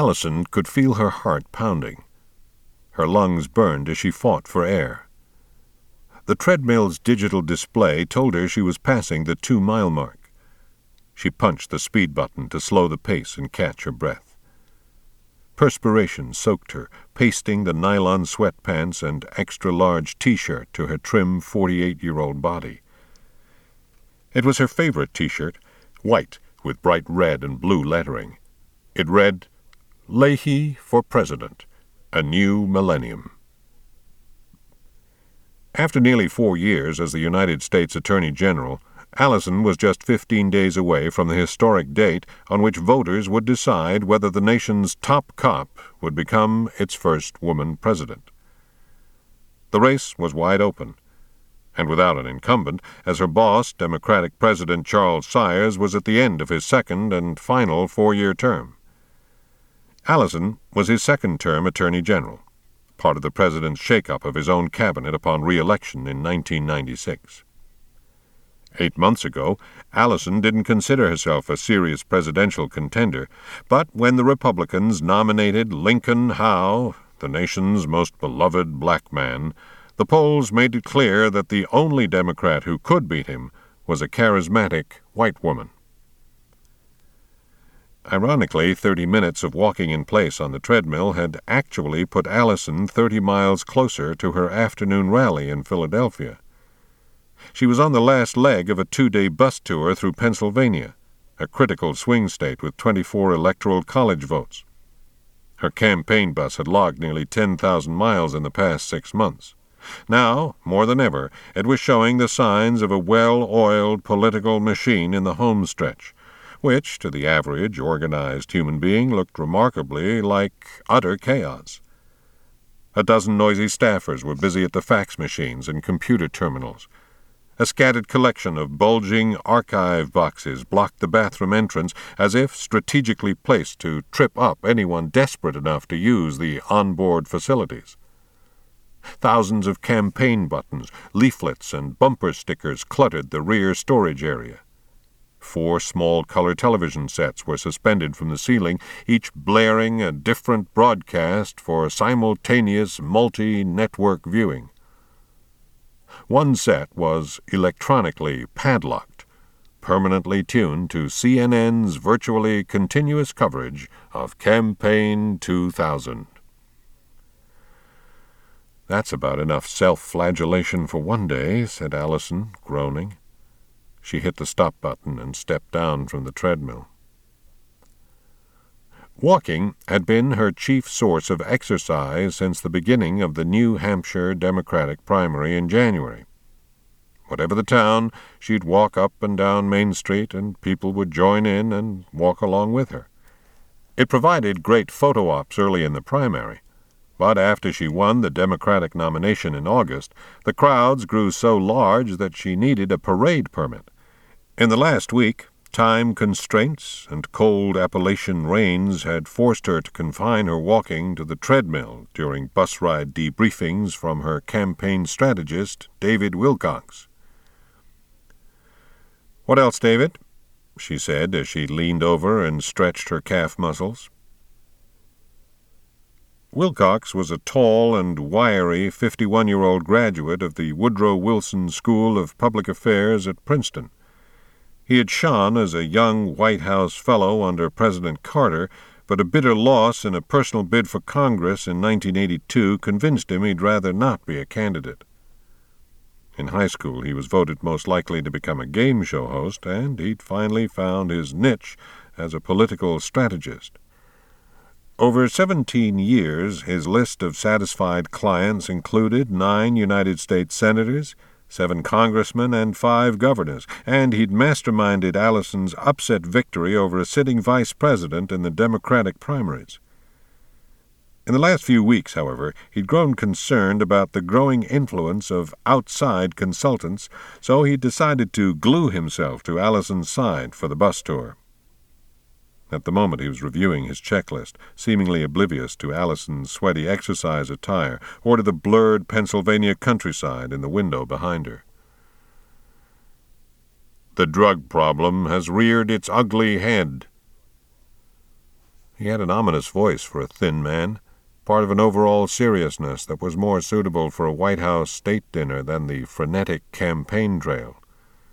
Allison could feel her heart pounding. Her lungs burned as she fought for air. The treadmill's digital display told her she was passing the two mile mark. She punched the speed button to slow the pace and catch her breath. Perspiration soaked her, pasting the nylon sweatpants and extra large t shirt to her trim 48 year old body. It was her favorite t shirt, white with bright red and blue lettering. It read, Leahy for President, a new millennium. After nearly four years as the United States Attorney General, Allison was just 15 days away from the historic date on which voters would decide whether the nation's top cop would become its first woman president. The race was wide open, and without an incumbent, as her boss, Democratic President Charles Sires, was at the end of his second and final four year term. Allison was his second term Attorney General part of the president's shakeup of his own cabinet upon re-election in 1996. Eight months ago, Allison didn't consider herself a serious presidential contender, but when the Republicans nominated Lincoln Howe, the nation's most beloved black man, the polls made it clear that the only Democrat who could beat him was a charismatic white woman. Ironically, thirty minutes of walking in place on the treadmill had actually put Allison thirty miles closer to her afternoon rally in Philadelphia. She was on the last leg of a two day bus tour through Pennsylvania, a critical swing state with 24 electoral college votes. Her campaign bus had logged nearly 10,000 miles in the past six months. Now, more than ever, it was showing the signs of a well oiled political machine in the home stretch which, to the average, organized human being, looked remarkably like utter chaos. A dozen noisy staffers were busy at the fax machines and computer terminals. A scattered collection of bulging archive boxes blocked the bathroom entrance as if strategically placed to trip up anyone desperate enough to use the onboard facilities. Thousands of campaign buttons, leaflets, and bumper stickers cluttered the rear storage area. Four small color television sets were suspended from the ceiling, each blaring a different broadcast for simultaneous multi network viewing. One set was electronically padlocked, permanently tuned to CNN's virtually continuous coverage of Campaign 2000. That's about enough self flagellation for one day, said Allison, groaning. She hit the stop button and stepped down from the treadmill. Walking had been her chief source of exercise since the beginning of the New Hampshire Democratic primary in January. Whatever the town, she'd walk up and down Main Street, and people would join in and walk along with her. It provided great photo ops early in the primary. But after she won the Democratic nomination in August, the crowds grew so large that she needed a parade permit. In the last week, time constraints and cold Appalachian rains had forced her to confine her walking to the treadmill during bus ride debriefings from her campaign strategist, David Wilcox. What else, David? she said as she leaned over and stretched her calf muscles. Wilcox was a tall and wiry 51 year old graduate of the Woodrow Wilson School of Public Affairs at Princeton. He had shone as a young White House fellow under President Carter, but a bitter loss in a personal bid for Congress in 1982 convinced him he'd rather not be a candidate. In high school, he was voted most likely to become a game show host, and he'd finally found his niche as a political strategist. Over 17 years, his list of satisfied clients included nine United States senators, seven congressmen, and five governors, and he'd masterminded Allison's upset victory over a sitting vice president in the Democratic primaries. In the last few weeks, however, he'd grown concerned about the growing influence of outside consultants, so he decided to glue himself to Allison's side for the bus tour. At the moment he was reviewing his checklist, seemingly oblivious to Allison's sweaty exercise attire or to the blurred Pennsylvania countryside in the window behind her. The drug problem has reared its ugly head. He had an ominous voice for a thin man, part of an overall seriousness that was more suitable for a White House state dinner than the frenetic campaign trail.